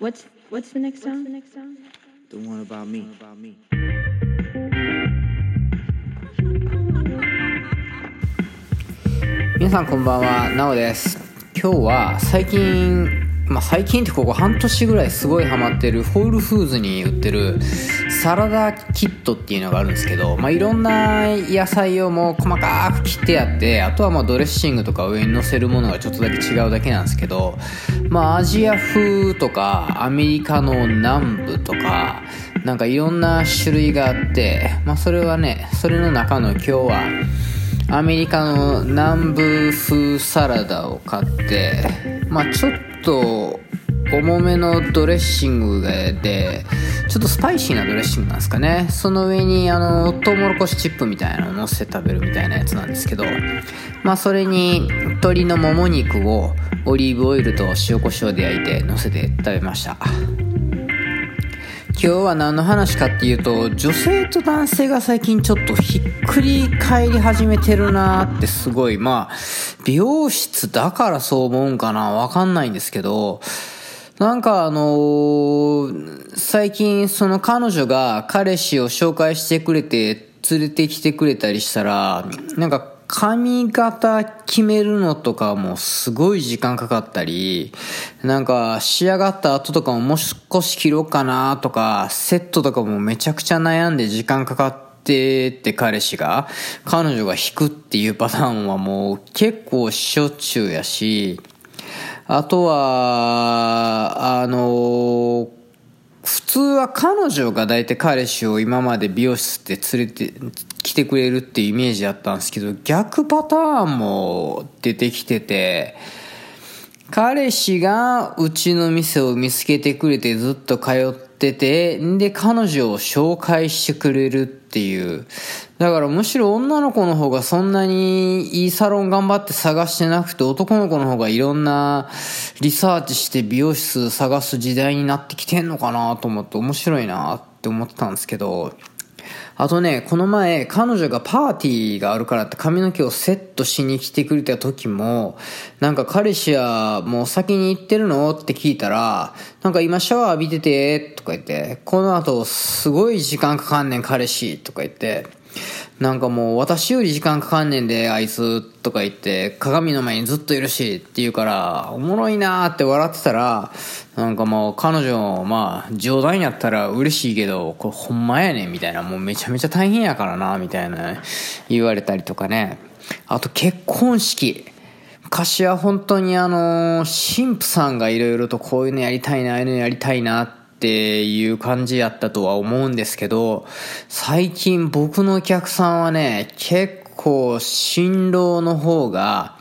What's what's the next song? The one about me. 皆さんこんばんはなおです今日は最近まあ最近ってここ半年ぐらいすごいハマってるホールフーズに売ってるサラダキットっていうのがあるんですけどまあいろんな野菜をもう細かく切ってやってあとはまあドレッシングとか上に乗せるものがちょっとだけ違うだけなんですけどまあアジア風とかアメリカの南部とかなんかいろんな種類があってまあそれはねそれの中の今日はアメリカの南部風サラダを買ってまあちょっと重めのドレッシングでちょっとスパイシーなドレッシングなんですかね。その上にあのトウモロコシチップみたいなのを乗せて食べるみたいなやつなんですけどまあそれに鶏のもも肉をオリーブオイルと塩コショウで焼いてのせて食べました。今日は何の話かっていうと女性と男性が最近ちょっとひっくり返り始めてるなーってすごい。まあ美容室だからそう思うんかなわかんないんですけどなんかあのー最近その彼女が彼氏を紹介してくれて連れてきてくれたりしたらなんか髪型決めるのとかもすごい時間かかったり、なんか仕上がった後とかももう少し切ろうかなとか、セットとかもめちゃくちゃ悩んで時間かかってって彼氏が、彼女が引くっていうパターンはもう結構しょっちゅうやし、あとは、あの普通は彼女が大体彼氏を今まで美容室って連れて来てくれるっていうイメージだったんですけど逆パターンも出てきてて彼氏がうちの店を見つけてくれてずっと通っててんで彼女を紹介してくれるっていう。だからむしろ女の子の方がそんなにいいサロン頑張って探してなくて男の子の方がいろんなリサーチして美容室探す時代になってきてんのかなと思って面白いなって思ってたんですけどあとね、この前、彼女がパーティーがあるからって髪の毛をセットしに来てくれた時も、なんか彼氏はもう先に行ってるの？って聞いたら、なんか今シャワー浴びてて、とか言って、この後すごい時間かかんねん彼氏、とか言って、なんかもう私より時間かかんねんで、あいつ、とか言って、鏡の前にずっといるし、って言うから、おもろいなーって笑ってたら、なんかもう彼女、まあ、冗談やったら嬉しいけど、これほんまやねん、みたいな、もうめちゃめちゃ大変やからな、みたいな言われたりとかね。あと結婚式。昔は本当にあの、神父さんがいろいろとこういうのやりたいな、ああいうのやりたいなってていう感じやったとは思うんですけど、最近僕のお客さんはね、結構新郎の方が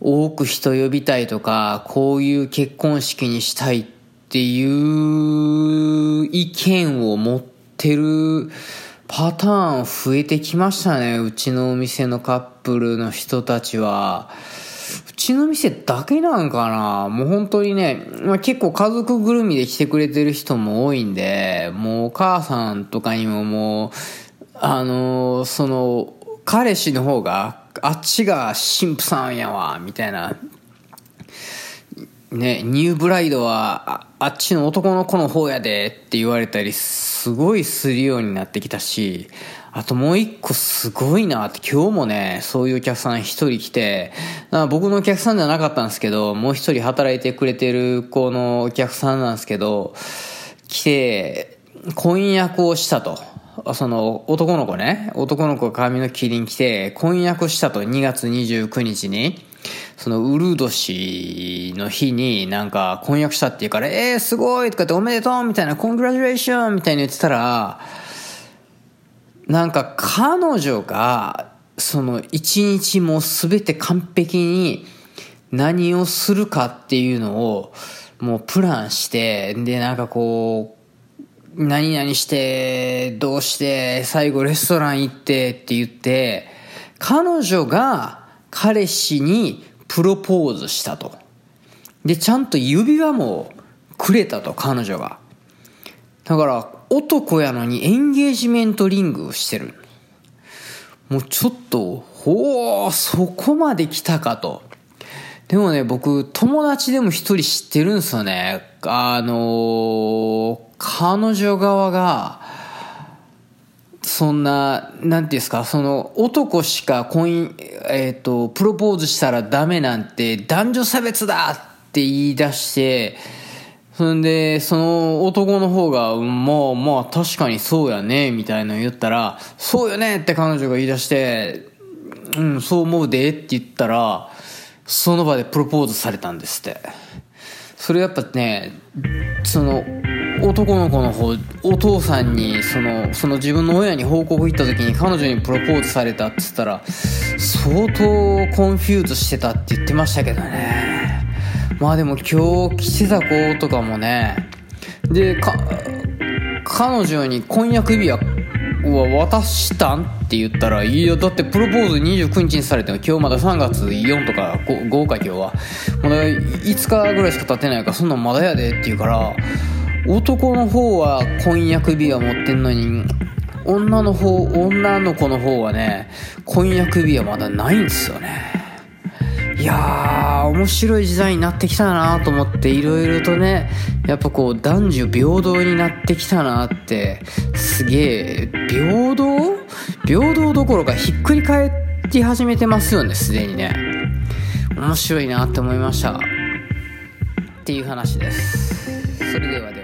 多く人呼びたいとか、こういう結婚式にしたいっていう意見を持ってるパターン増えてきましたね。うちのお店のカップルの人たちは。うちの店だけなんかなもう本当にね、まあ、結構家族ぐるみで来てくれてる人も多いんで、もうお母さんとかにももう、あのーその、彼氏の方が、あっちが神父さんやわ、みたいな。ね、ニューブライドはあっちの男の子の方やでって言われたりすごいするようになってきたしあともう一個すごいなって今日もねそういうお客さん一人来て僕のお客さんじゃなかったんですけどもう一人働いてくれてる子のお客さんなんですけど来て婚約をしたと。その男の子ね。男の子が髪の切りに来て婚約したと。2月29日に。そのウルード氏の日になんか婚約したって言うから、えー、すごいとかっておめでとうみたいな、コングラチュレーションみたいに言ってたら、なんか彼女が、その一日も全て完璧に何をするかっていうのをもうプランして、でなんかこう、何々して、どうして、最後レストラン行ってって言って、彼女が彼氏にプロポーズしたと。で、ちゃんと指輪もくれたと、彼女が。だから、男やのにエンゲージメントリングをしてる。もうちょっと、ほー、そこまで来たかと。でもね、僕、友達でも一人知ってるんですよね。あのー彼女側が、そんな、なんていうんですか、その、男しか婚姻、えっ、と、プロポーズしたらダメなんて、男女差別だって言い出して、そんで、その男の方が、うまあまあ確かにそうやね、みたいなの言ったら、そうよねって彼女が言い出して、うん、そう思うでって言ったら、その場でプロポーズされたんですって。それやっぱね、その、男の子の方、お父さんに、その、その自分の親に報告行った時に彼女にプロポーズされたって言ったら、相当 confuse してたって言ってましたけどね。まあでも今日来てた子とかもね、で、か、彼女に婚約指輪は渡したんって言ったら、いや、だってプロポーズ29日にされても、今日まだ3月4とか 5, 5か今日は。まだ5日ぐらいしか経ってないから、そんなんまだやでって言うから、男の方は婚約指輪持ってんのに、女の方、女の子の方はね、婚約指輪まだないんですよね。いやー、面白い時代になってきたなと思って、いろいろとね、やっぱこう、男女平等になってきたなって、すげえ、平等？平等どころかひっくり返り始めてますよね、すでにね。面白いなって思いました。っていう話です。それではでは。